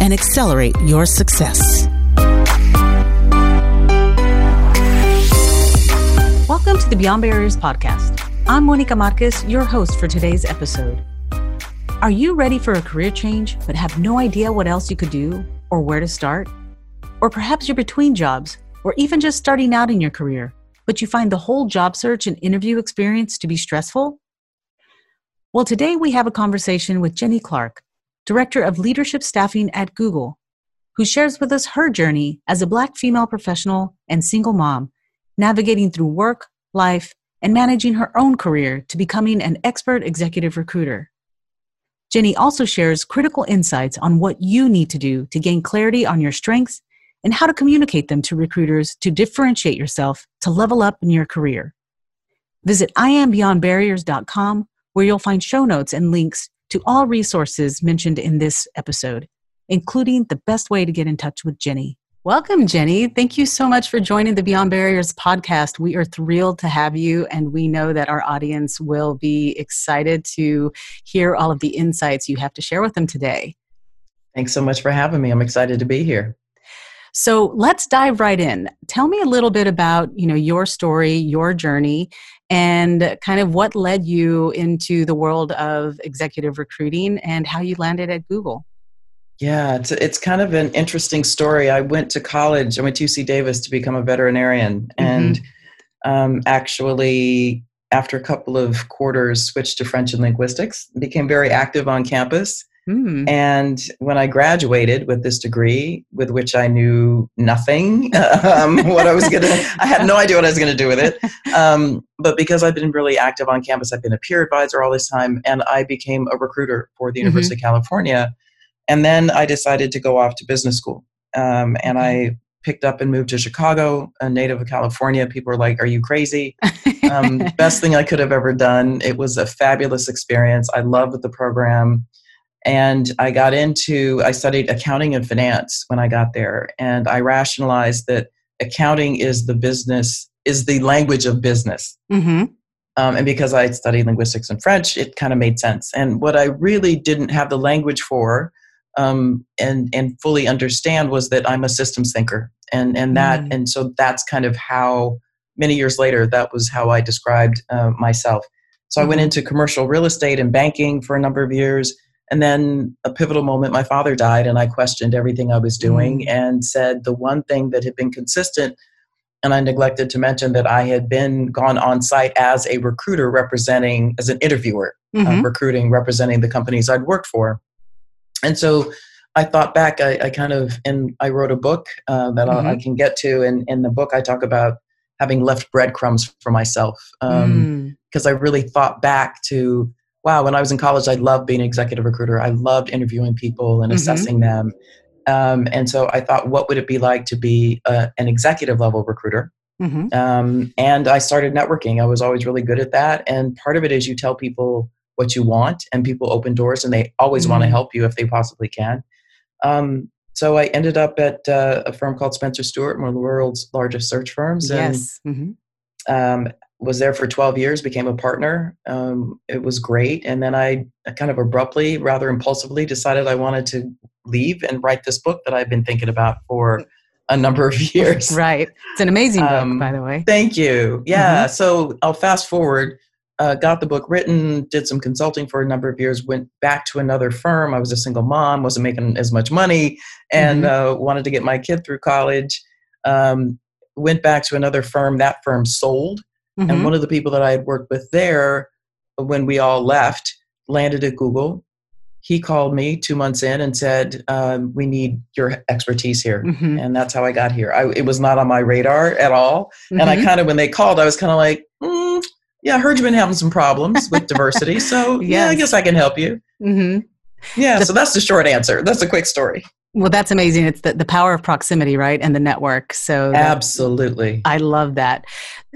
and accelerate your success. Welcome to the Beyond Barriers podcast. I'm Monica Marquez, your host for today's episode. Are you ready for a career change but have no idea what else you could do or where to start? Or perhaps you're between jobs or even just starting out in your career, but you find the whole job search and interview experience to be stressful? Well, today we have a conversation with Jenny Clark, Director of Leadership Staffing at Google, who shares with us her journey as a Black female professional and single mom, navigating through work, life, and managing her own career to becoming an expert executive recruiter. Jenny also shares critical insights on what you need to do to gain clarity on your strengths and how to communicate them to recruiters to differentiate yourself to level up in your career. Visit iambeyondbarriers.com where you'll find show notes and links to all resources mentioned in this episode, including the best way to get in touch with Jenny. Welcome, Jenny. Thank you so much for joining the Beyond Barriers podcast. We are thrilled to have you, and we know that our audience will be excited to hear all of the insights you have to share with them today. Thanks so much for having me. I'm excited to be here. So let's dive right in. Tell me a little bit about you know your story, your journey, and kind of what led you into the world of executive recruiting and how you landed at Google. Yeah, it's it's kind of an interesting story. I went to college. I went to UC Davis to become a veterinarian, mm-hmm. and um, actually, after a couple of quarters, switched to French and linguistics. Became very active on campus, Mm. And when I graduated with this degree, with which I knew nothing, um, what I was to, I had no idea what I was going to do with it. Um, but because I've been really active on campus, I've been a peer advisor all this time, and I became a recruiter for the mm-hmm. University of California. And then I decided to go off to business school. Um, and I picked up and moved to Chicago, a native of California. People were like, Are you crazy? Um, best thing I could have ever done. It was a fabulous experience. I loved the program and i got into i studied accounting and finance when i got there and i rationalized that accounting is the business is the language of business mm-hmm. um, and because i studied linguistics and french it kind of made sense and what i really didn't have the language for um, and and fully understand was that i'm a systems thinker and and that mm. and so that's kind of how many years later that was how i described uh, myself so i went mm-hmm. into commercial real estate and banking for a number of years and then a pivotal moment, my father died, and I questioned everything I was doing mm. and said the one thing that had been consistent, and I neglected to mention that I had been gone on site as a recruiter representing, as an interviewer, uh, mm-hmm. recruiting, representing the companies I'd worked for. And so I thought back, I, I kind of, and I wrote a book uh, that mm-hmm. I can get to. And in the book, I talk about having left breadcrumbs for myself because um, mm. I really thought back to wow, when I was in college, I loved being an executive recruiter. I loved interviewing people and mm-hmm. assessing them. Um, and so I thought, what would it be like to be a, an executive level recruiter? Mm-hmm. Um, and I started networking. I was always really good at that. And part of it is you tell people what you want, and people open doors, and they always mm-hmm. want to help you if they possibly can. Um, so I ended up at uh, a firm called Spencer Stuart, one of the world's largest search firms. Yes. And, mm-hmm. um, was there for 12 years, became a partner. Um, it was great. And then I kind of abruptly, rather impulsively, decided I wanted to leave and write this book that I've been thinking about for a number of years. Right. It's an amazing book, um, by the way. Thank you. Yeah. Mm-hmm. So I'll fast forward. Uh, got the book written, did some consulting for a number of years, went back to another firm. I was a single mom, wasn't making as much money, and mm-hmm. uh, wanted to get my kid through college. Um, went back to another firm. That firm sold Mm-hmm. And one of the people that I had worked with there when we all left landed at Google. He called me two months in and said, um, "We need your expertise here," mm-hmm. and that's how I got here. I, it was not on my radar at all, mm-hmm. and I mm-hmm. kind of, when they called, I was kind of like, mm, "Yeah, I heard you've been having some problems with diversity, so yes. yeah, I guess I can help you." Mm-hmm. Yeah, the, so that's the short answer. That's a quick story. Well, that's amazing. It's the, the power of proximity, right? And the network. So absolutely. I love that.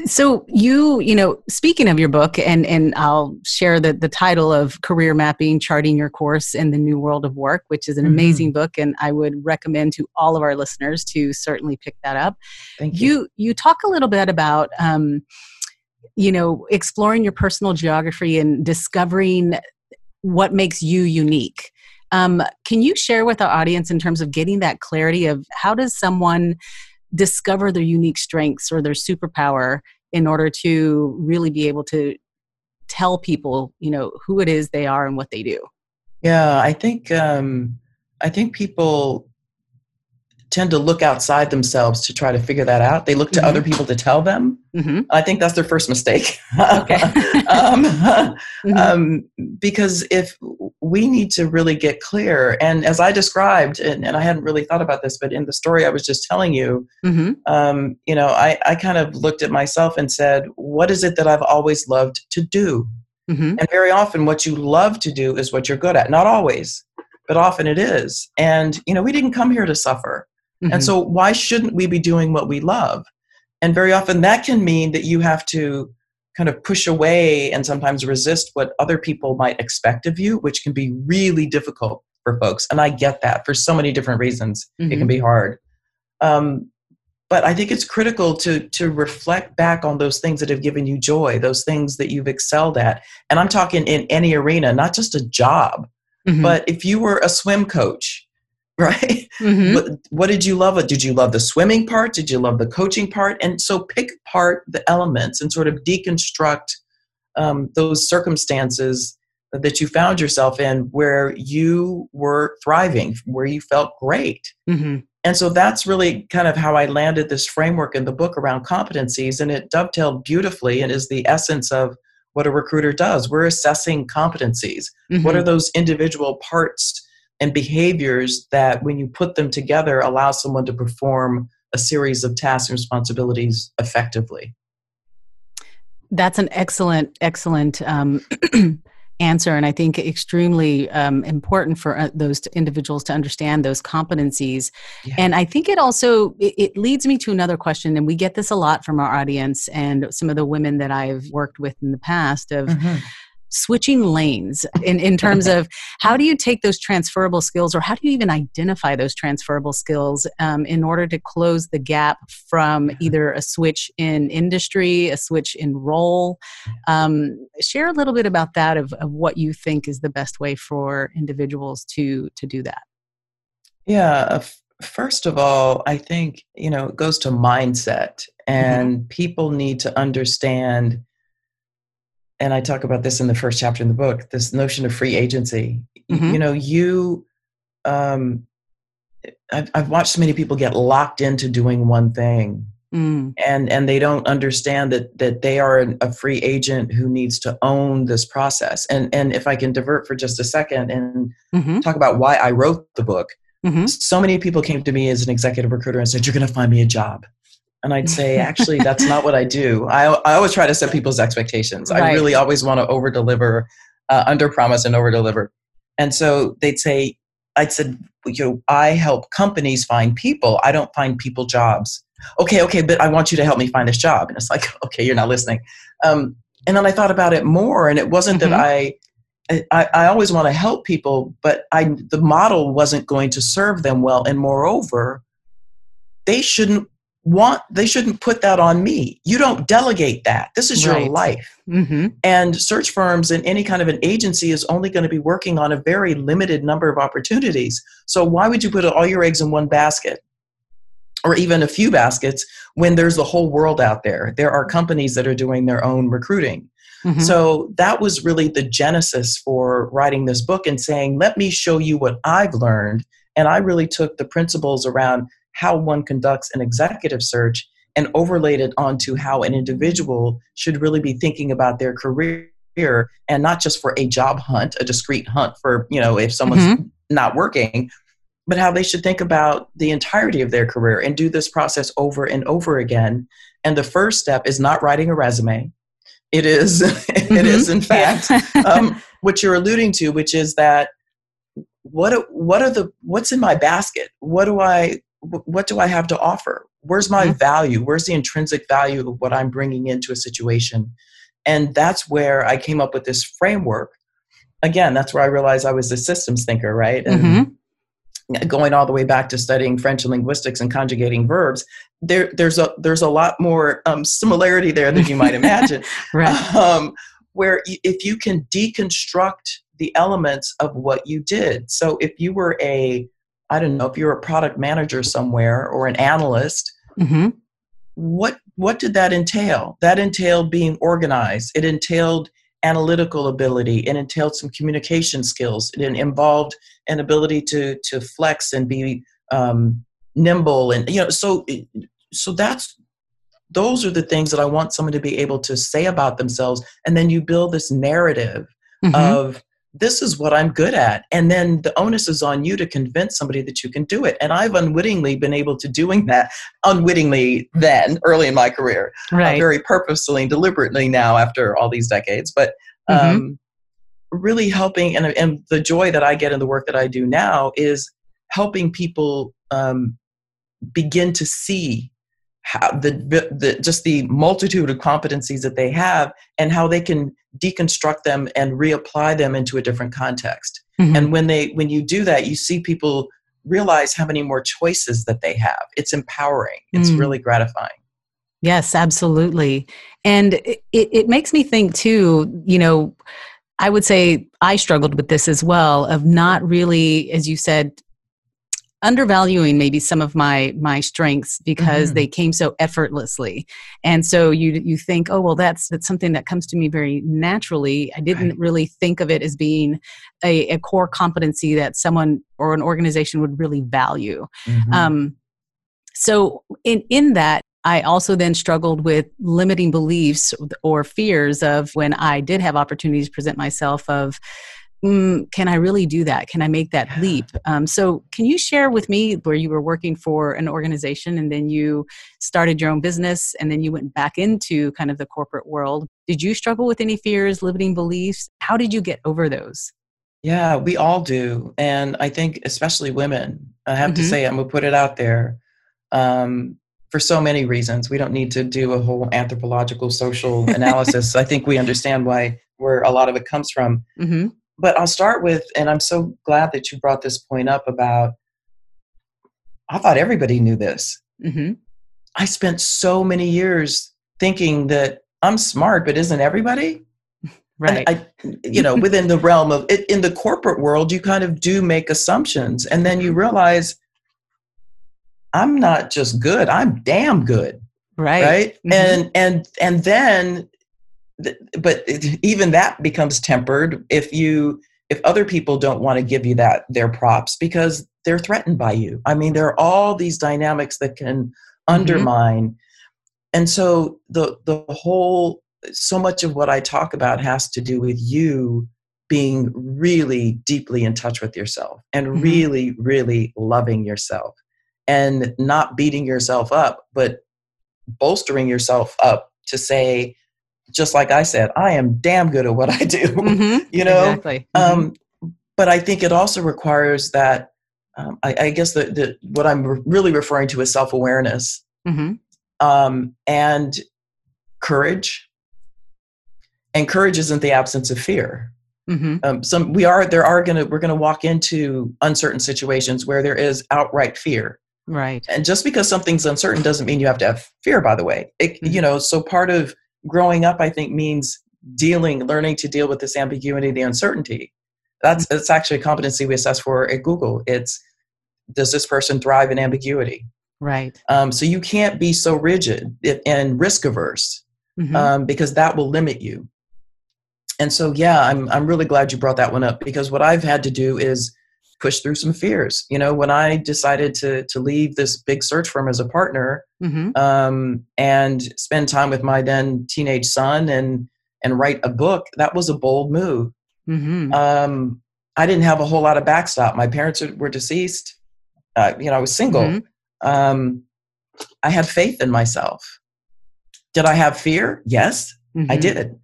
So you, you know, speaking of your book, and and I'll share the, the title of Career Mapping, Charting Your Course in the New World of Work, which is an mm-hmm. amazing book. And I would recommend to all of our listeners to certainly pick that up. Thank you. You, you talk a little bit about um, you know, exploring your personal geography and discovering what makes you unique. Um, can you share with our audience in terms of getting that clarity of how does someone discover their unique strengths or their superpower in order to really be able to tell people, you know, who it is they are and what they do? Yeah, I think um, I think people tend to look outside themselves to try to figure that out. They look to mm-hmm. other people to tell them. Mm-hmm. I think that's their first mistake. okay. um, mm-hmm. um, because if we need to really get clear, and as I described, and, and, I hadn't really thought about this, but in the story I was just telling you, mm-hmm. um, you know, I, I kind of looked at myself and said, what is it that I've always loved to do? Mm-hmm. And very often, what you love to do is what you're good at. Not always, but often it is. And, you know, we didn't come here to suffer Mm-hmm. And so, why shouldn't we be doing what we love? And very often that can mean that you have to kind of push away and sometimes resist what other people might expect of you, which can be really difficult for folks. And I get that for so many different reasons. Mm-hmm. It can mm-hmm. be hard. Um, but I think it's critical to to reflect back on those things that have given you joy, those things that you've excelled at. And I'm talking in any arena, not just a job. Mm-hmm. But if you were a swim coach right? Mm-hmm. What, what did you love? Did you love the swimming part? Did you love the coaching part? And so pick apart the elements and sort of deconstruct um, those circumstances that you found yourself in where you were thriving, where you felt great. Mm-hmm. And so that's really kind of how I landed this framework in the book around competencies. And it dovetailed beautifully and is the essence of what a recruiter does. We're assessing competencies. Mm-hmm. What are those individual parts and behaviors that, when you put them together, allow someone to perform a series of tasks and responsibilities effectively. That's an excellent, excellent um, answer, and I think extremely um, important for uh, those individuals to understand those competencies. Yeah. And I think it also it, it, leads me to another question, and we get this a lot from our audience and some of the women that I've worked with in the past of. Mm-hmm switching lanes in, in terms of how do you take those transferable skills or how do you even identify those transferable skills um, in order to close the gap from either a switch in industry, a switch in role? Um, share a little bit about that of, of what you think is the best way for individuals to to do that. Yeah, first of all, I think you know it goes to mindset, mm-hmm. and mm-hmm. people need to understand and I talk about this in the first chapter in the book, this notion of free agency. Mm-hmm. You know, you, um, I've, I've watched so many people get locked into doing one thing. Mm. And and they don't understand that that they are a free agent who needs to own this process. And and if I can divert for just a second and mm-hmm. talk about why I wrote the book, mm-hmm. so many people came to me as an executive recruiter and said, "You're going to find me a job." And I'd say, actually, that's not what I do. I, I always try to set people's expectations. Right. I really always want to over deliver, uh, under promise and over deliver. And so they'd say, I'd said, you know, I help companies find people. I don't find people jobs. Okay, okay, but I want you to help me find this job. And it's like, okay, you're not listening. Um, and then I thought about it more, and it wasn't mm-hmm. that I, I, I always want to help people, but I the model wasn't going to serve them well. And moreover, they shouldn't want they shouldn't put that on me. You don't delegate that. This is right. your life. Mm-hmm. and search firms and any kind of an agency is only going to be working on a very limited number of opportunities. So why would you put all your eggs in one basket? Or even a few baskets when there's the whole world out there. There are companies that are doing their own recruiting. Mm-hmm. so that was really the genesis for writing this book and saying let me show you what i've learned. And i really took the principles around how one conducts an executive search and overlaid it onto how an individual should really be thinking about their career and not just for a job hunt, a discrete hunt for, you know, if someone's mm-hmm. not working, but how they should think about the entirety of their career and do this process over and over again. And the first step is not writing a resume. It is, mm-hmm. it is in fact, um, what you're alluding to, which is that what what are the what's in my basket what do i what do i have to offer? Where's my mm-hmm. value? Where's the intrinsic value of what i'm bringing into a situation? And that's where i came up with this framework. Again that's where i realized i was a systems thinker right? And mm-hmm. going all the way back to studying french and linguistics and conjugating verbs there there's a there's a lot more um, similarity there than you might imagine. Right. Um, where if you can deconstruct the elements of what you did. So if you were a, I don't know, if you're a product manager somewhere or an analyst, mm-hmm. what what did that entail? That entailed being organized. It entailed analytical ability. It entailed some communication skills. It involved an ability to to flex and be um, nimble. And you know, so so that's those are the things that I want someone to be able to say about themselves. And then you build this narrative mm-hmm. of this is what I'm good at. And then the onus is on you to convince somebody that you can do it. And I've unwittingly been able to doing that unwittingly then early in my career, right. Uh, very purposefully and deliberately now after all these decades. But mm-hmm. um, mm-hmm. really helping and, and the joy that I get in the work that I do now is helping people um, begin to see how the, the just the multitude of competencies that they have and how they can deconstruct them and reapply them into a different context. Mm-hmm. and when they when you do that you see people realize how many more choices that they have. It's empowering. It's mm. really gratifying. Yes absolutely. And it, it makes me think too you know i would say i struggled with this as well of not really as you said undervaluing maybe some of my my strengths because mm-hmm. they came so effortlessly and so you you think oh well that's that's something that comes to me very naturally i didn't right. really think of it as being a, a, core competency that someone or an organization would really value mm-hmm. um, so in in that I also then struggled with limiting beliefs or fears of when I did have opportunities to present myself of mm, can I really do that? Can I make that leap? Um, so, can you share with me where you were working for an organization and then you started your own business and then you went back into kind of the corporate world? Did you struggle with any fears, limiting beliefs? How did you get over those? Yeah, we all do. And I think, especially women, I have mm-hmm. to say, I'm going to put it out there. Um, for so many reasons. We don't need to do a whole anthropological social analysis. I think we understand why where a lot of it comes from. Mm-hmm but I'll start with, and I'm so glad that you brought this point up about. I thought everybody knew this. Mm-hmm. I spent so many years thinking that I'm smart, but isn't everybody? Right. I, you know, within the realm of it, in the corporate world, you kind of do make assumptions, and then you mm-hmm. realize I'm not just good; I'm damn good. Right. Right. Mm-hmm. And and and then but even that becomes tempered if you if other people don't want to give you that their props because they're threatened by you i mean there are all these dynamics that can mm-hmm. undermine and so the the whole so much of what i talk about has to do with you being really deeply in touch with yourself and mm-hmm. really really loving yourself and not beating yourself up but bolstering yourself up to say just like I said, I am damn good at what I do. Mm-hmm. you know, exactly. Mm-hmm. Um, but I think it also requires that. Um, I, I, guess the, the what I'm re- really referring to is self awareness mm-hmm. um, and courage. And courage isn't the absence of fear. Mm-hmm. Um, some we are there are gonna we're gonna walk into uncertain situations where there is outright fear. Right. And just because something's uncertain doesn't mean you have to have fear. By the way, it, you mm-hmm. know. So part of growing up, I think, means dealing, learning to deal with this ambiguity, the uncertainty. That's that's actually a competency we assess for at Google. It's does this person thrive in ambiguity? Right. Um, so you can't be so rigid and risk averse mm-hmm. um, because that will limit you. And so, yeah, I'm I'm really glad you brought that one up because what I've had to do is push through some fears. You know, when I decided to to leave this big search firm as a partner mm-hmm. um, and spend time with my then teenage son and and write a book, that was a bold move. Mm-hmm. Um, I didn't have a whole lot of backstop. My parents were deceased. Uh, you know, I was single. Mm-hmm. Um, I had faith in myself. Did I have fear? Yes, I mm-hmm. did.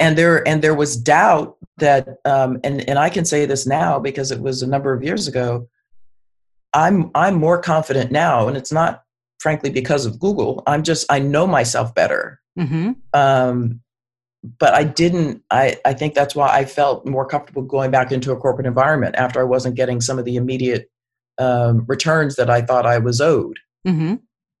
And there and there was doubt that um, and and I can say this now because it was a number of years ago. I'm I'm more confident now, and it's not frankly because of Google. I'm just I know myself better. Mm-hmm. Um, but I didn't. I I think that's why I felt more comfortable going back into a corporate environment after I wasn't getting some of the immediate um, returns that I thought I was owed. Mm-hmm.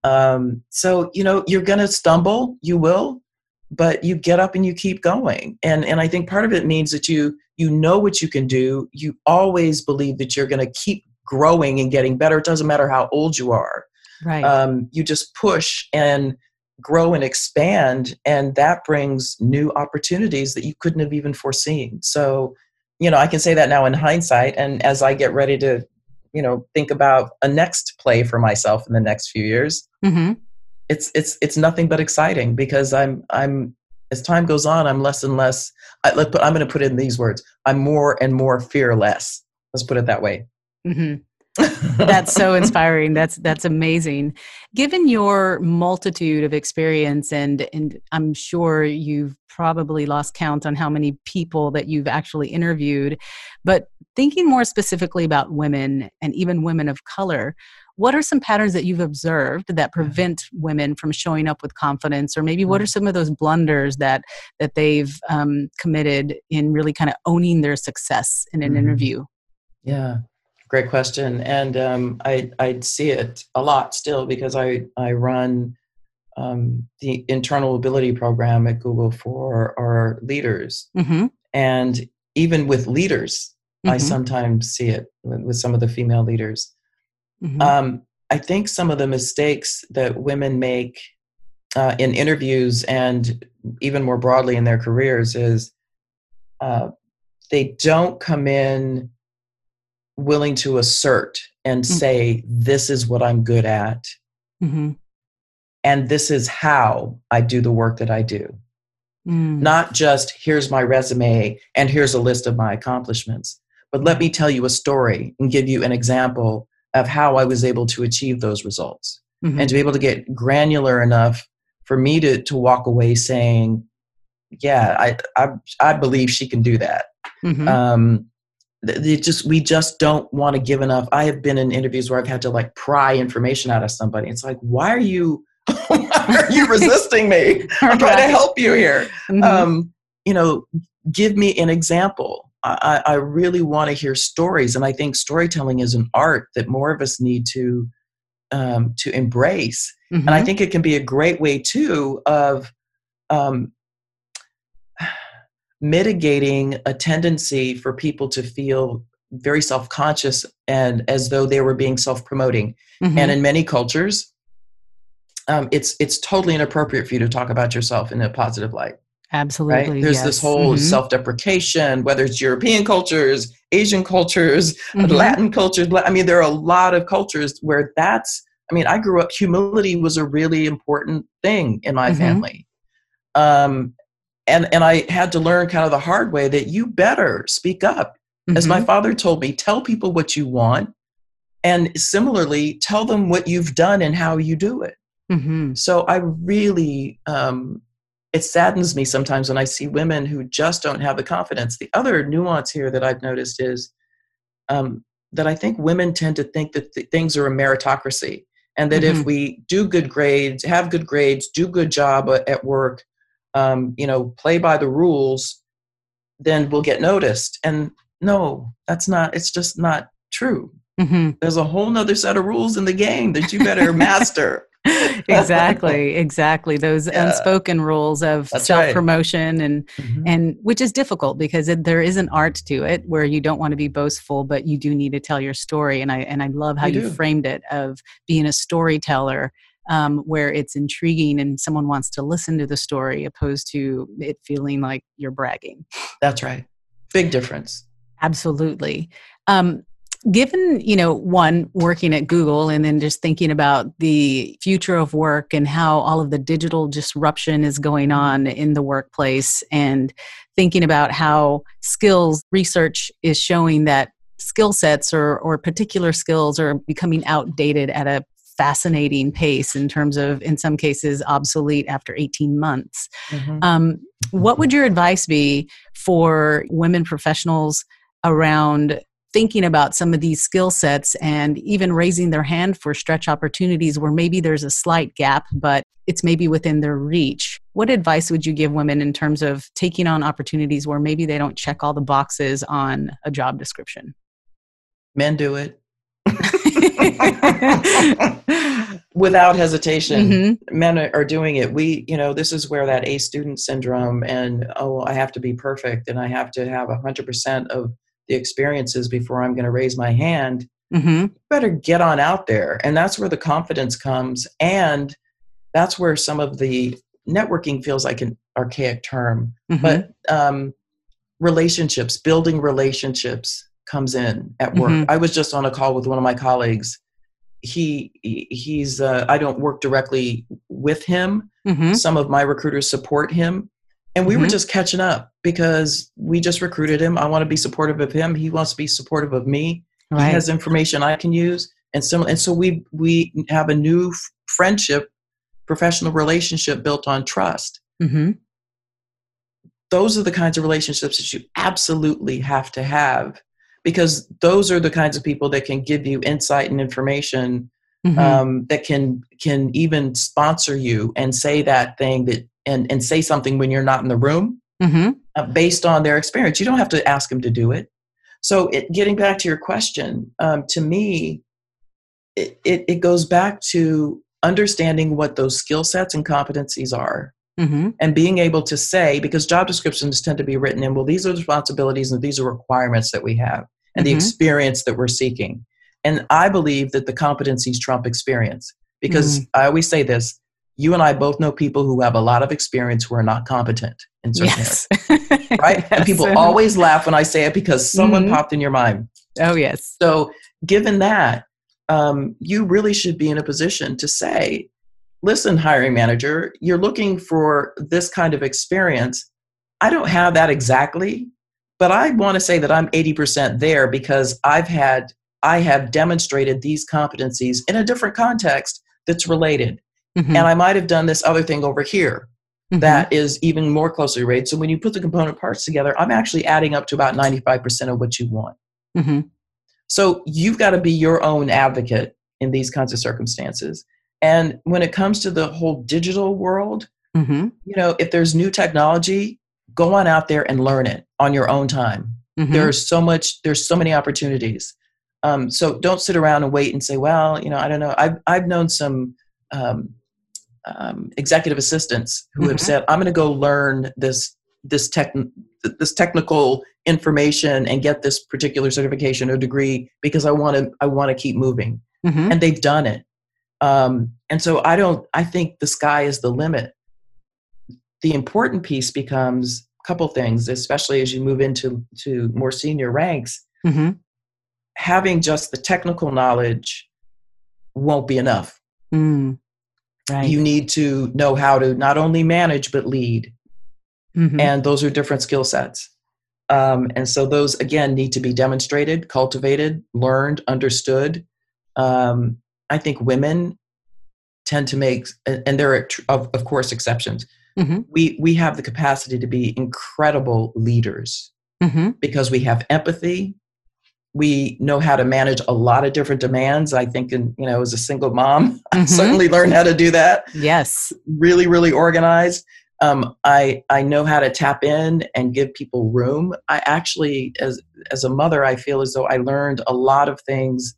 Um, so you know you're going to stumble. You will but you get up and you keep going. And and i think part of it means that you you know what you can do. You always believe that you're going to keep growing and getting better. It doesn't matter how old you are. Right. Um, you just push and grow and expand and that brings new opportunities that you couldn't have even foreseen. So you know i can say that now in hindsight and as i get ready to you know think about a next play for myself in the next few years mm-hmm it's it's it's nothing but exciting because I'm I'm as time goes on I'm less and less. I, let put, I'm going to put in these words. I'm more and more fearless. Let's put it that way. Mm-hmm. that's so inspiring that's that's amazing given your multitude of experience and and i'm sure you've probably lost count on how many people that you've actually interviewed but thinking more specifically about women and even women of color what are some patterns that you've observed that prevent women from showing up with confidence or maybe what are mm. some of those blunders that that they've um, committed in really kind of owning their success in an mm-hmm. interview yeah great question and um, I, i see it a lot still because i, I run um, the internal ability program at google for our leaders mm-hmm. and even with leaders mm-hmm. i sometimes see it with, with some of the female leaders Mm-hmm. Um, I think some of the mistakes that women make uh, in interviews and even more broadly in their careers is uh, they don't come in willing to assert and mm-hmm. say, This is what I'm good at. Mm-hmm. And this is how I do the work that I do. Mm. Not just here's my resume and here's a list of my accomplishments, but let me tell you a story and give you an example of how I was able to achieve those results mm-hmm. and to be able to get granular enough for me to, to walk away saying, yeah, I, I, I believe she can do that. Mm-hmm. Um, it just we just don't want to give enough. I have been in interviews where I've had to like pry information out of somebody. It's like, why are you why are you resisting me? I'm trying to help you here. Mm-hmm. Um, you know, give me an example. I, I really want to hear stories, and I think storytelling is an art that more of us need to um, to embrace. Mm-hmm. And I mm-hmm. think it can be a great way too of um, mitigating a tendency for people to feel very self-conscious and as though they were being self-promoting. Mm-hmm. And in many cultures, um, it's it's totally inappropriate for you to talk about yourself in a positive light. Absolutely. Right? There's yes. this whole mm-hmm. self deprecation, whether it's European cultures, Asian cultures, mm-hmm. Latin cultures. I mean, there are a lot of cultures where that's, I mean, I grew up, humility was a really important thing in my mm-hmm. family. Um, and, and I had to learn kind of the hard way that you better speak up. As my mm-hmm. father told me, tell people what you want. And similarly, tell them what you've done and how you do it. Mm-hmm. So I really um, it saddens me sometimes when I see women who just don't have the confidence. The other nuance here that I've noticed is um, that I think women tend to think that th- things are a meritocracy, and that mm-hmm. if we do good grades, have good grades, do good job at work, um, you know, play by the rules, then we'll get noticed. And no, that's not. It's just not true. Mm-hmm. There's a whole nother set of rules in the game that you better master. exactly exactly. Those yeah. unspoken rules of self promotion right. and mm-hmm. and which is difficult because it, there is an art to it where you don't want to be boastful but you do need to tell your story. And i and i love how you, you framed it of being a storyteller um, where it's intriguing and someone wants to listen to the story opposed to it feeling like you're bragging. That's right. Big difference. Absolutely. Um, given you know one working at google and then just thinking about the future of work and how all of the digital disruption is going on in the workplace and thinking about how skills research is showing that skill sets or, or particular skills are becoming outdated at a fascinating pace in terms of, in some cases, obsolete after 18 months. Mm-hmm. Um, what would your advice be for women professionals around thinking about some of these skill sets and even raising their hand for stretch opportunities where maybe there's a slight gap, but it's maybe within their reach. What advice would you give women in terms of taking on opportunities where maybe they don't check all the boxes on a job description? Men do it. Without hesitation, mm-hmm. men are doing it. We, you know, this is where that A student syndrome and, oh, I have to be perfect and I have to have 100% of the experiences before I'm going to raise my hand, mm-hmm. better get on out there. And that's where the confidence comes. And that's where some of the networking feels like an archaic term, mm-hmm. but um, relationships, building relationships comes in at work. Mm-hmm. I was just on a call with one of my colleagues. He he's uh, I don't work directly with him. Mm-hmm. Some of my recruiters support him, and we mm-hmm. were just catching up because we just recruited him. I want to be supportive of him. He wants to be supportive of me. Right. He has information I can use, and so and so we we have a new friendship, professional relationship built on trust. Mm-hmm. Those are the kinds of relationships that you absolutely have to have because those are the kinds of people that can give you insight and information mm-hmm. um, that can can even sponsor you and say that thing that and, and say something when you're not in the room mm-hmm. uh, based on their experience. You don't have to ask them to do it. So, it, getting back to your question, um, to me, it, it, it, goes back to understanding what those skill sets and competencies are. Mm-hmm. And being able to say, because job descriptions tend to be written in, well, these are the responsibilities and these are requirements that we have and the mm-hmm. experience that we're seeking. And I believe that the competencies trump experience because mm-hmm. I always say this you and I both know people who have a lot of experience who are not competent in certain yes. areas, right? yes. And people always laugh when I say it because someone mm-hmm. popped in your mind. Oh yes. So, given that, um, you really should be in a position to say, "Listen, hiring manager, you're looking for this kind of experience. I don't have that exactly, but I want to say that I'm 80% there because I've had I have demonstrated these competencies in a different context that's related." Mm-hmm. And I might have done this other thing over here mm-hmm. that is even more closely related. So when you put the component parts together, I'm actually adding up to about 95% of what you want. Mm-hmm. So you've got to be your own advocate in these kinds of circumstances. And when it comes to the whole digital world, mm-hmm. you know, if there's new technology, go on out there and learn it on your own time. Mm-hmm. There's so much, there's so many opportunities. Um, so don't sit around and wait and say, well, you know, I don't know. I've, I've known some um, um, executive assistants who mm-hmm. have said, "I'm going to go learn this this tech this technical information and get this particular certification or degree because I want to I want to keep moving." Mm-hmm. And they've done it. Um, and so I don't. I think the sky is the limit. The important piece becomes a couple things, especially as you move into to more senior ranks. Mm-hmm. Having just the technical knowledge won't be enough. Mm. Right. You need to know how to not only manage but lead. Mm-hmm. And those are different skill sets. Um, and so those again need to be demonstrated, cultivated, learned, understood. Um, I think women tend to make, and there are of, of course exceptions. Mm-hmm. We we have the capacity to be incredible leaders mm-hmm. because we have empathy, we know how to manage a lot of different demands. I think in you know as a single mom mm-hmm. i certainly learned how to do that. Yes. Really really organized. Um, i i know how to tap in and give people room. I actually as as a mother i feel as though i learned a lot of things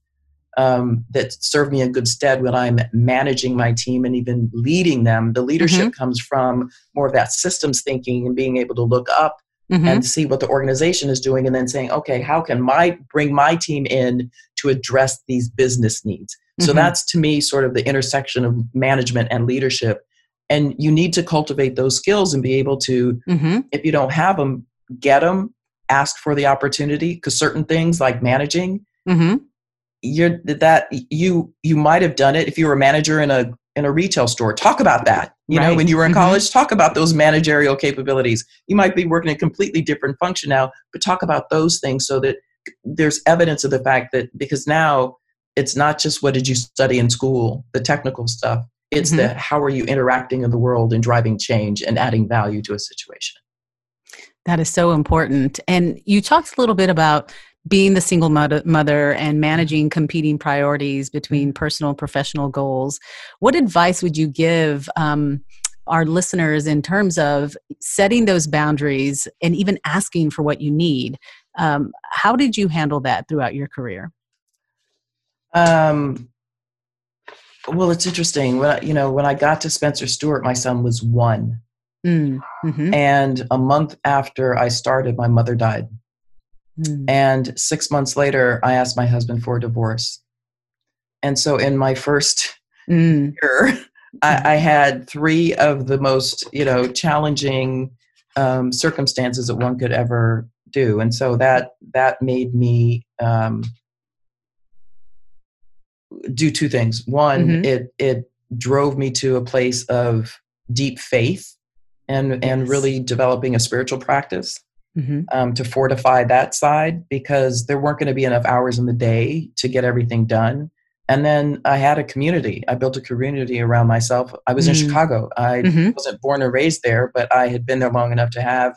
um, that serve me in good stead when i'm managing my team and even leading them. The leadership mm-hmm. comes from more of that systems thinking and being able to look up mm-hmm. and see what the organization is doing and then saying okay how can my bring my team in to address these business needs mm-hmm. so that's to me sort of the intersection of management and leadership and you need to cultivate those skills and be able to mm-hmm. if you don't have them get them ask for the opportunity because certain things like managing mm-hmm. you're that you you might have done it if you were a manager in a in a retail store talk about that you right. know when you were in mm-hmm. college talk about those managerial capabilities you might be working in a completely different function now but talk about those things so that there's evidence of the fact that because now it's not just what did you study in school, the technical stuff. It's Mhm. the how are you interacting in the world and driving change and adding value to a situation. That is so important. And you talked a little bit about being the single mother, mother and managing competing priorities between personal and professional goals. What advice would you give um, our listeners in terms of setting those boundaries and even asking for what you need? Um, how did you handle that throughout your career? Um, well, it's interesting. When I, you know, when I got to Spencer Stuart, my son was one, Mm, mhm, and a month after I started, my mother died. Mm, And six months later, I asked my husband for a divorce. And so, in my first mm, year, I, I had three of the most, you know, challenging um, circumstances that one could ever do, and so that that made me um, do two things. One, Mhm. it it drove me to a place of deep faith, and and really developing a spiritual practice mhm, um, to fortify that side because there weren't going to be enough hours in the day to get everything done. And then I had a community. I built a community around myself. I was in Mm. Chicago. I mhm, wasn't born or raised there, but I had been there long enough to have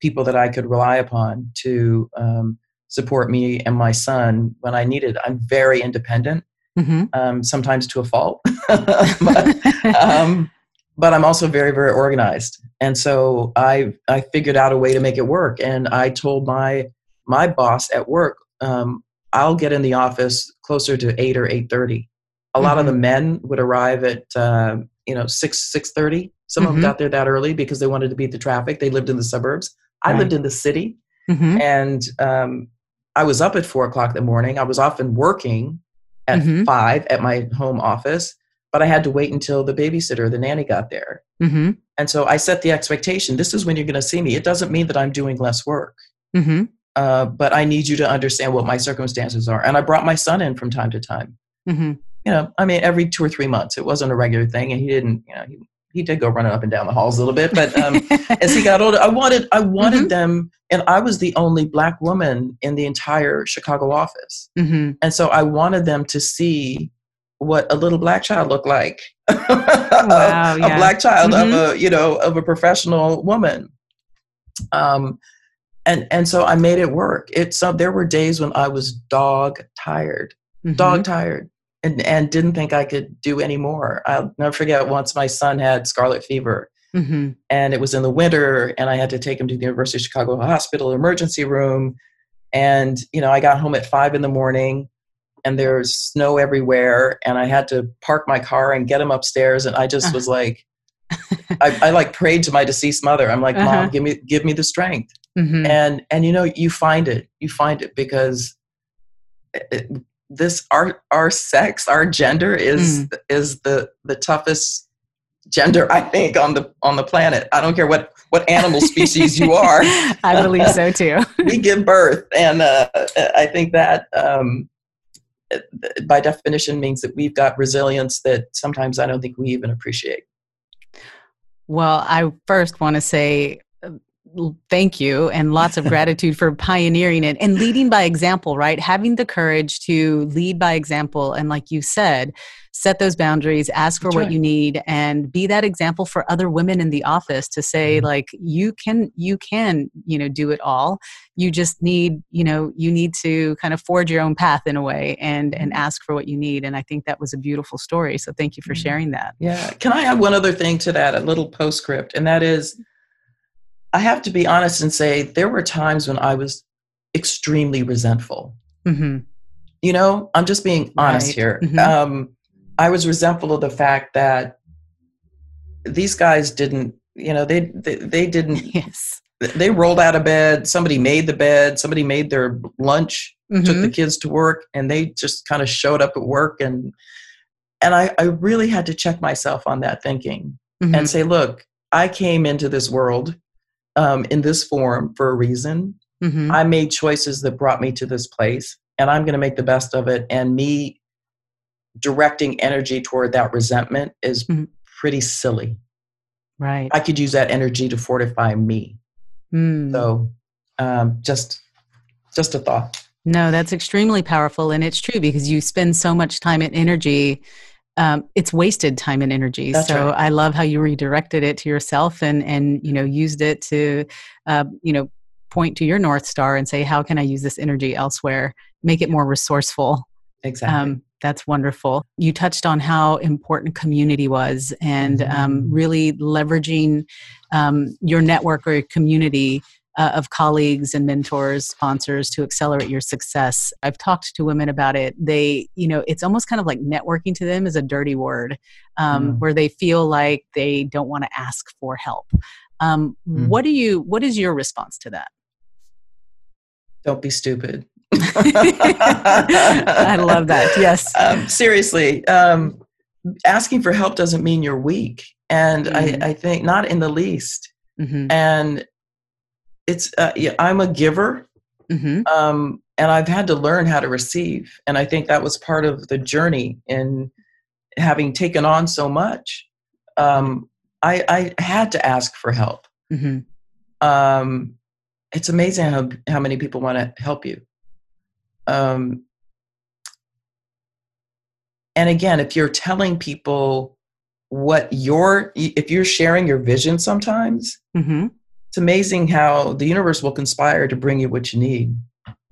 people that I could rely upon to um, support me and my son when I needed. I'm very independent, mhm. um, sometimes to a fault. but, um, but I'm also very, very organized. And so I I figured out a way to make it work. And I told my my boss at work, um, I'll get in the office closer to eight or eight thirty. A lot of the men would arrive at uh, you know six six thirty. Some of Mhm. them got there that early because they wanted to beat the traffic. They lived in the suburbs. I Right. lived in the city, Mhm, and um, I was up at four o'clock in the morning. I was often working at Mhm. five at my home office, but I had to wait until the babysitter, the nanny, got there. mhm, And so I set the expectation this is when you're going to see me. It doesn't mean that I'm doing less work, mhm, uh, but I need you to understand what my circumstances are. And I brought my son in from time to time. mhm. You know, I mean, every two or three months. It wasn't a regular thing. And he didn't, you know, he, he did go running up and down the halls a little bit. But um, as he got older, I wanted, I wanted Mhm. them, and I was the only black woman in the entire Chicago office. Mhm. And so I wanted them to see what a little black child looked like. Wow, a yeah. black child Mhm. of a, you know, of a professional woman. Um, and and so I made it work. It's so there were days when I was dog tired, Mhm. dog tired, and and didn't think I could do any more. I'll never forget once my son had scarlet fever, Mhm. and it was in the winter and i had to take him to the university of chicago hospital emergency room and you know i got home at five in the morning and there's snow everywhere and i had to park my car and get him upstairs and i just was like I, I like prayed to my deceased mother i'm like Uh-huh. mom give me give me the strength Mhm. and and you know you find it you find it because it- it- this our our sex our gender is Mm. is the the toughest gender i think on the on the planet i don't care what what animal species you are I believe so too. we give birth and uh, i think that um, by definition means that we've got resilience that sometimes i don't think we even appreciate. Well, I first want to say thank you and lots of gratitude for pioneering it and leading by example, right? Having the courage to lead by example. And like you said, set those boundaries, ask for That's what right. you need, and be that example for other women in the office to say, Mhm. like, you can, you can, you know, do it all. You just need, you know, you need to kind of forge your own path in a way and and Mhm. ask for what you need. And I think that was a beautiful story. So thank you for Mhm. sharing that. Yeah. Can I add one other thing to that, a little postscript? And that is, I have to be honest and say there were times when I was extremely resentful. hmm You know, I'm just being honest Right. here. Mhm. Um, I was resentful of the fact that these guys didn't, you know, they, they, they didn't, Yes. they rolled out of bed. Somebody made the bed. Somebody made their lunch. took Mhm. the kids to work and they just kind of showed up at work and and I, I really had to check myself on that thinking and say look i came into this world um, in this form for a reason Mhm. i made choices that brought me to this place and i'm going to make the best of it and me directing energy toward that resentment is Mhm. pretty silly Right. i could use that energy to fortify me Mm. so um, just just a thought No, that's extremely powerful. And it's true because you spend so much time and energy. Um, it's wasted time and energy. That's so right. I love how you redirected it to yourself and, and, you know, used it to, uh, you know, point to your North Star and say, how can I use this energy elsewhere? Make it more resourceful. Exactly. Um, that's wonderful. You touched on how important community was and um, Mhm. really leveraging um, your network or your community uh, of colleagues and mentors, sponsors to accelerate your success. I've talked to women about it. They, you know, it's almost kind of like networking to them is a dirty word um, Mm. where they feel like they don't want to ask for help. Um, Mm. What do you? What is your response to that? Don't be stupid. I love that. Yes. Um, seriously, um, asking for help doesn't mean you're weak. And Mm. I, I think not in the least. hmm And it's, uh, yeah, I'm a giver. hmm Um, and I've had to learn how to receive. And I think that was part of the journey in having taken on so much. Um, I, I had to ask for help. hmm um, it's amazing how how many people want to help you. Um, and again, if you're telling people what your if you're sharing your vision, sometimes hmm it's amazing how the universe will conspire to bring you what you need.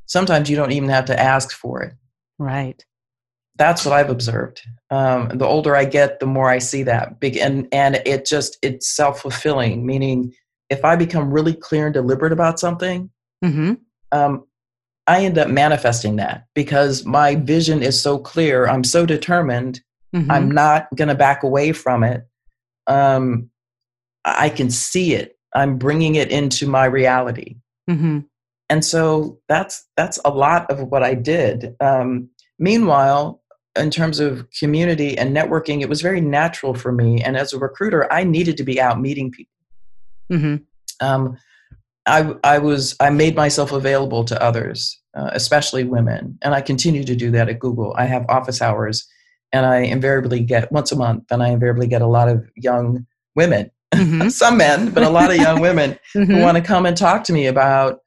Sometimes you don't even have to ask for it. Right. That's what I've observed. Um, the older I get, the more I see that big, and and it just it's self fulfilling. Meaning, if I become really clear and deliberate about something, hmm um, I end up manifesting that because my vision is so clear. I'm so determined. hmm I'm not going to back away from it. Um, I can see it. I'm bringing it into my reality, hmm and so that's that's a lot of what I did. Um, meanwhile, in terms of community and networking, it was very natural for me. And as a recruiter, I needed to be out meeting people. hmm um, I, I was I made myself available to others, uh, especially women, and I continue to do that at Google. I have office hours, and I invariably get once a month, and I invariably get a lot of young women, hmm some men, but a lot of young women who want to come and talk to me about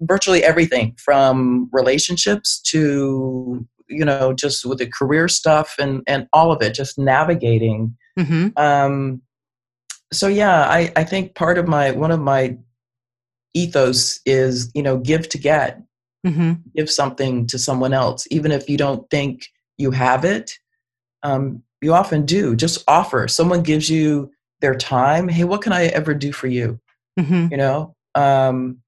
virtually everything from relationships to you know just with the career stuff and and all of it, just navigating hmm um, so yeah, I, I think part of my one of my ethos is you know give to get, hmm give something to someone else, even if you don't think you have it. Um, you often do. Just offer. Someone gives you their time. Hey, what can I ever do for you? hmm You know. Um,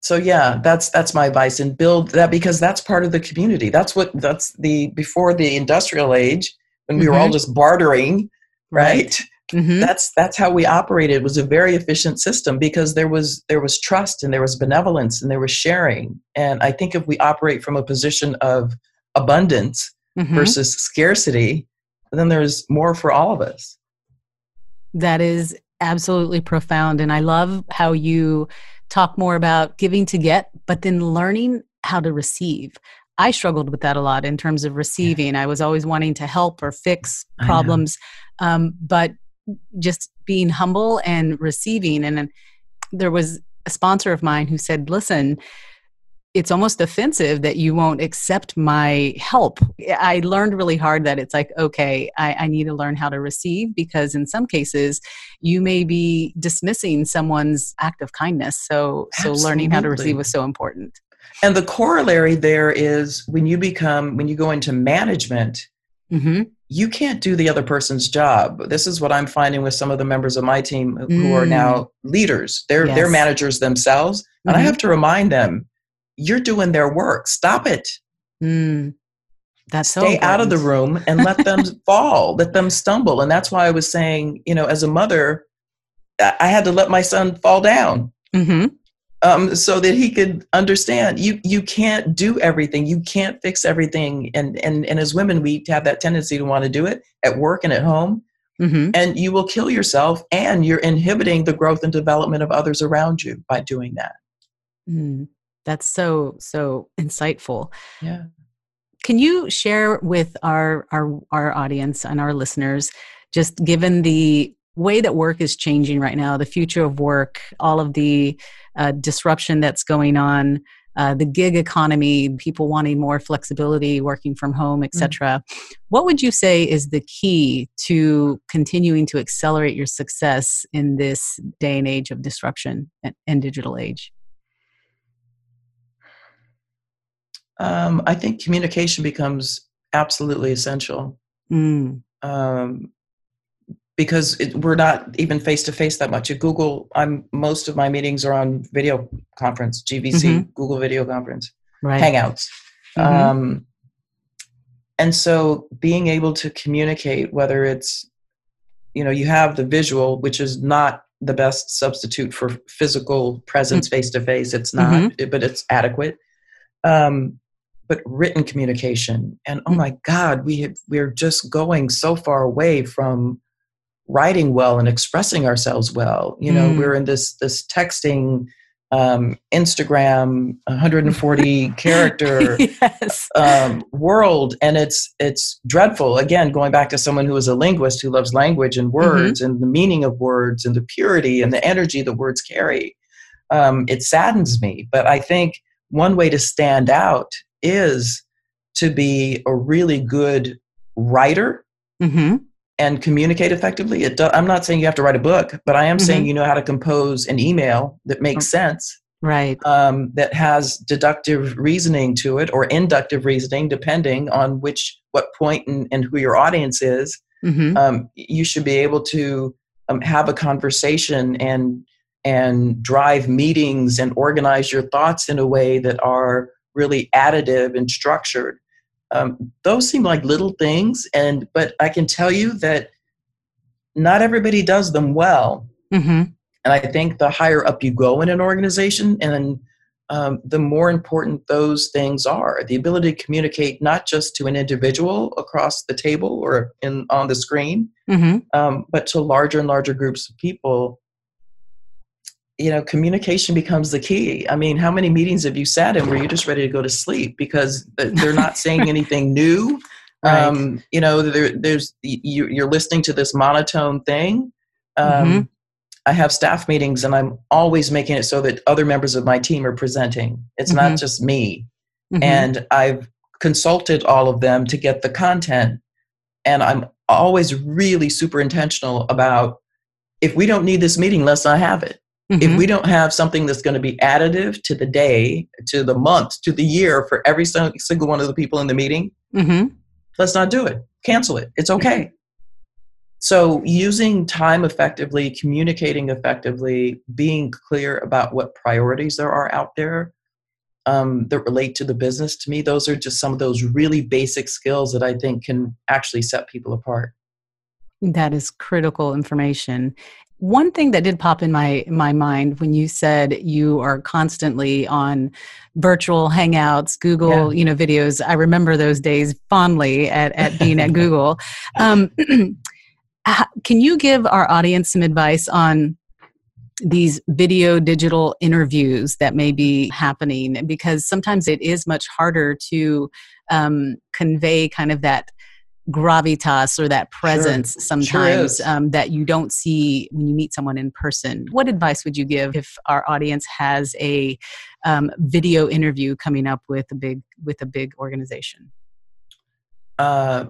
so yeah, that's that's my advice, and build that because that's part of the community. That's what that's the before the industrial age when we were all just bartering, right? hmm that's that's how we operated it was a very efficient system because there was there was trust and there was benevolence and there was sharing and i think if we operate from a position of abundance hmm versus scarcity then there's more for all of us That is absolutely profound. And I love how you talk more about giving to get, but then learning how to receive. I struggled with that a lot in terms of receiving. I was always wanting to help or fix problems, um, but just being humble and receiving. And then there was a sponsor of mine who said, Listen, it's almost offensive that you won't accept my help. I learned really hard that it's like, okay, I, I need to learn how to receive because in some cases you may be dismissing someone's act of kindness. So so learning how to receive was so important. and the corollary there is when you become when you go into management hmm you can't do the other person's job. This is what I'm finding with some of the members of my team who are Mm. now leaders. They're they're managers themselves, and I Mhm. have to remind them, you're doing their work. Stop it. Mm. That's so Stay out of the room and let them fall, let them stumble. And that's why I was saying, you know, as a mother, I had to let my son fall down Mhm. um, so that he could understand you you can't do everything you can't fix everything and and and as women we have that tendency to want to do it at work and at home Mhm. and you will kill yourself and you're inhibiting the growth and development of others around you by doing that Mm. That's so so insightful. yeah Can you share with our our our audience and our listeners, just given the way that work is changing right now, the future of work, all of the uh, disruption that's going on, uh, the gig economy, people wanting more flexibility, working from home, etc. Mm. What would you say is the key to continuing to accelerate your success in this day and age of disruption and, and digital age? Um, I think communication becomes absolutely essential. Mm. Um, because it, we're not even face to face that much. At Google, I'm most of my meetings are on video conference, GVC, mm-hmm. Google Video Conference, right. Hangouts. Mm-hmm. Um, and so being able to communicate, whether it's, you know, you have the visual, which is not the best substitute for physical presence face to face. It's not, mm-hmm. but it's adequate. Um, but written communication, and oh mm. my God, we have, we're just going so far away from writing well and expressing ourselves well. You know, mm. we're in this this texting um, Instagram 140 character yes. um, world, and it's it's dreadful. Again, going back to someone who is a linguist who loves language and mm-hmm. words mm-hmm. and the meaning of words and the purity and the energy the words carry. Um, it saddens me, but I think one way to stand out is to be a really good writer. Mm-hmm and communicate effectively. It do, I'm not saying you have to write a book, but I am mm-hmm. saying you know how to compose an email that makes sense. Right. Um, that has deductive reasoning to it or inductive reasoning, depending on which, what point and, and who your audience is. Mm-hmm. Um, you should be able to um, have a conversation and and drive meetings and organize your thoughts in a way that are really additive and structured um, those seem like little things, and but I can tell you that not everybody does them well. Mm-hmm. And I think the higher up you go in an organization, and um, the more important those things are. The ability to communicate not just to an individual across the table or in on the screen, mm-hmm. um, but to larger and larger groups of people you know communication becomes the key i mean how many meetings have you sat in where you're just ready to go to sleep because they're not saying anything new right. um, you know there, there's you, are listening to this monotone thing um, mm-hmm. i have staff meetings and i'm always making it so that other members of my team are presenting it's mm-hmm. not just me mm-hmm. and i've consulted all of them to get the content and i'm always really super intentional about if we don't need this meeting let's not have it Mm-hmm. If we don't have something that's going to be additive to the day, to the month, to the year for every single one of the people in the meeting, mm-hmm. let's not do it. Cancel it. It's okay. So, using time effectively, communicating effectively, being clear about what priorities there are out there um, that relate to the business, to me, those are just some of those really basic skills that I think can actually set people apart. That is critical information. One thing that did pop in my my mind when you said you are constantly on virtual hangouts, Google, yeah. you know, videos. I remember those days fondly at, at being at Google. Um, can you give our audience some advice on these video digital interviews that may be happening because sometimes it is much harder to um, convey kind of that gravitas or that presence sure. sometimes sure um, that you don't see when you meet someone in person. What advice would you give if our audience has a um, video interview coming up with a big with a big organization? Uh,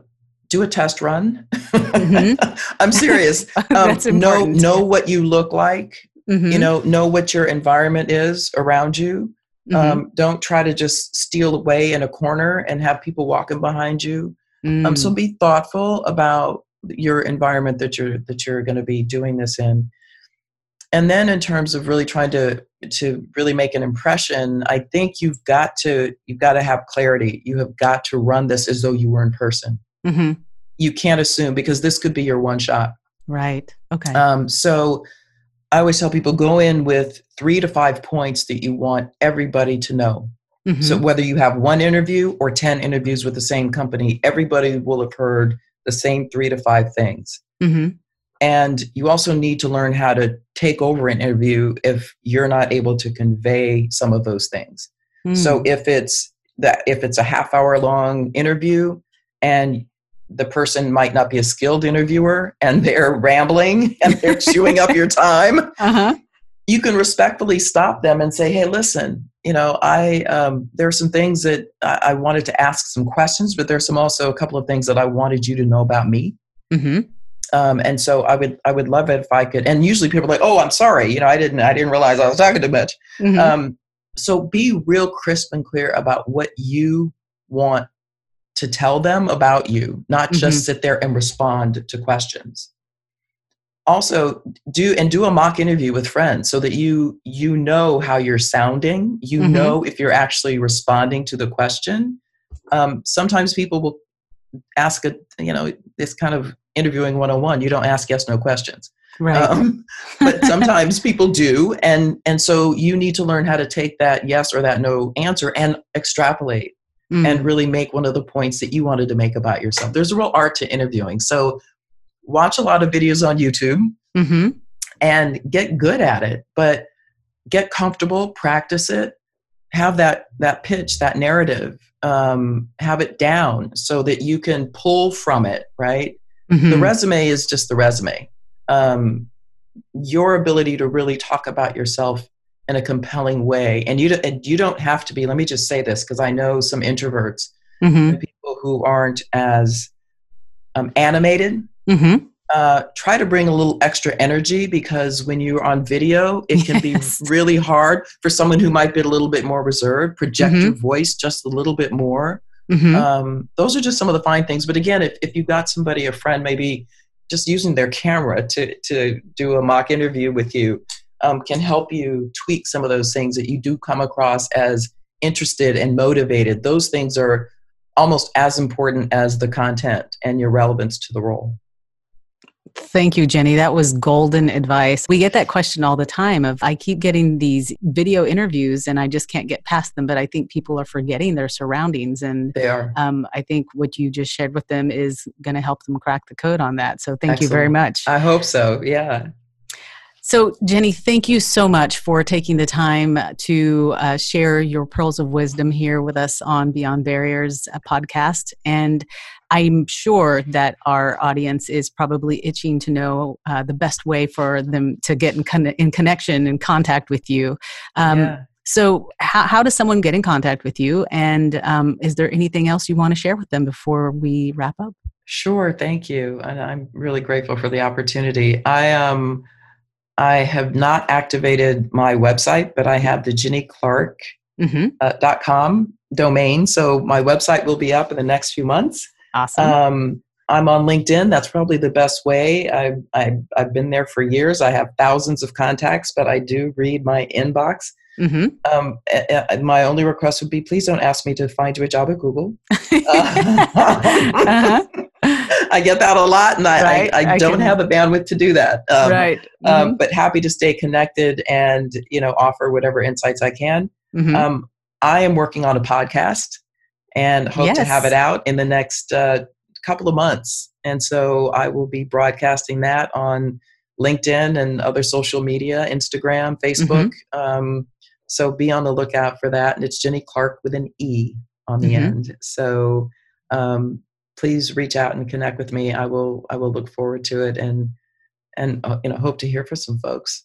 do a test run. Mm-hmm. I'm serious. Um, know know what you look like. Mm-hmm. You know know what your environment is around you. Mm-hmm. Um, don't try to just steal away in a corner and have people walking behind you. Mm. Um, so mm. be thoughtful about your environment that you're that you're going to be doing this in. And then in terms of really trying to to really make an impression, I think you've got to you've got to have clarity. You have got to run this as though you were in person. Mm-hmm. You can't assume because this could be your one shot. Right. Okay. Um, so I always tell people go in with three to five points that you want everybody to know. Mm-hmm. So whether you have one interview or 10 interviews with the same company, everybody will have heard the same three to five things. Mm-hmm. And you also need to learn how to take over an interview if you're not able to convey some of those things. Mm. So if it's that if it's a half hour long interview and the person might not be a skilled interviewer and they're rambling and they're chewing up your time, uh-huh. you can respectfully stop them and say, "Hey, listen, you know, I um, there are some things that I, I, wanted to ask some questions, but there's some also a couple of things that I wanted you to know about me. Mm-hmm. Um, and so I would I would love it if I could. And usually people are like, "Oh, I'm sorry, you know, I didn't I didn't realize I was talking too much." Mm-hmm. Um, so be real crisp and clear about what you want to tell them about you, not mm-hmm. just sit there and respond to questions. Also, do and do a mock interview with friends so that you you know how you're sounding. You mm-hmm. know if you're actually responding to the question. Um, sometimes people will ask a you know this kind of interviewing 101 you don't ask yes no questions right um, but sometimes people do and and so you need to learn how to take that yes or that no answer and extrapolate mm. and really make one of the points that you wanted to make about yourself there's a real art to interviewing so watch a lot of videos on youtube mm-hmm. and get good at it but get comfortable practice it have that that pitch that narrative um, have it down so that you can pull from it right mm-hmm. the resume is just the resume um, your ability to really talk about yourself in a compelling way and you, and you don't have to be let me just say this because i know some introverts mm-hmm. people who aren't as um, animated mm-hmm. uh, try to bring a little extra energy because when you're on video it can yes. be really hard for someone who might be a little bit more reserved project mm-hmm. your voice just a little bit more mm-hmm. um, those are just some of the fine things but again if, if you've got somebody a friend maybe just using their camera to, to do a mock interview with you um, can help you tweak some of those things that you do come across as interested and motivated. Those things are almost as important as the content and your relevance to the role. Thank you, Jenny. That was golden advice. We get that question all the time of I keep getting these video interviews and I just can't get past them, but I think people are forgetting their surroundings and they are. Um, I think what you just shared with them is going to help them crack the code on that. So thank Excellent. you very much. I hope so. Yeah. So, Jenny, thank you so much for taking the time to uh, share your pearls of wisdom here with us on Beyond Barriers podcast. And I'm sure that our audience is probably itching to know uh, the best way for them to get in, con- in connection and contact with you. Um, yeah. So, how, how, does someone get in contact with you? And um, is there anything else you want to share with them before we wrap up? Sure, thank you. And I'm really grateful for the opportunity. I um, I have not activated my website, but I have the Jenny Clarke mm-hmm. uh, .com domain. So my website will be up in the next few months. Awesome. Um, I'm on LinkedIn. That's probably the best way. I, I, I've been there for years. I have thousands of contacts, but I do read my inbox. Mm-hmm. Um, my only request would be please don't ask me to find you a job at Google. Uh, uh-huh. I get that a lot, and I, right. I, I, I don't can... have the bandwidth to do that. Um, right. Um, mm-hmm. Um, but happy to stay connected and you know offer whatever insights I can. Mm-hmm. Um, I am working on a podcast and hope yes. to have it out in the next uh, couple of months. And so I will be broadcasting that on LinkedIn and other social media, Instagram, Facebook. Mm-hmm. Um, so be on the lookout for that. And it's Jenny Clarke with an E on the mm-hmm. end. So um, please reach out and connect with me. I will I will look forward to it and and uh, you know hope to hear from some folks.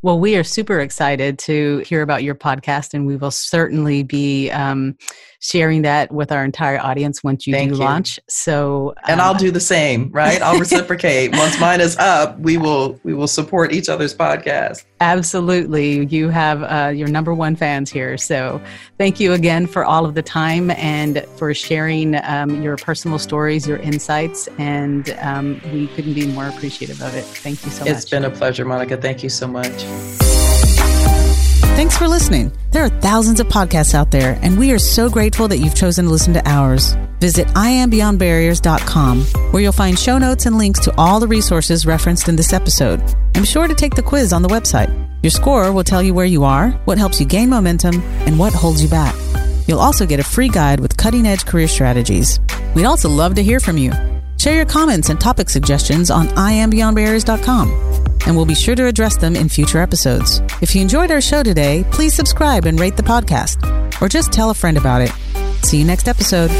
Well, we are super excited to hear about your podcast, and we will certainly be um, sharing that with our entire audience once you Thank do you. launch. So, and I'll uh, do the same, right? I'll reciprocate. once mine is up, we will we will support each other's podcast. Absolutely, you have uh, your number one fans here. So, thank you again for all of the time and for sharing um, your personal stories, your insights, and um, we couldn't be more appreciative of it. Thank you so much. It's been a pleasure, Monica. Thank you so much. Thanks for listening. There are thousands of podcasts out there, and we are so grateful that you've chosen to listen to ours. Visit iambeyondbarriers.com, where you'll find show notes and links to all the resources referenced in this episode. I'm sure to take the quiz on the website. Your score will tell you where you are, what helps you gain momentum, and what holds you back. You'll also get a free guide with cutting edge career strategies. We'd also love to hear from you. Share your comments and topic suggestions on iambeyondbarriers.com and we'll be sure to address them in future episodes. If you enjoyed our show today, please subscribe and rate the podcast, or just tell a friend about it. See you next episode.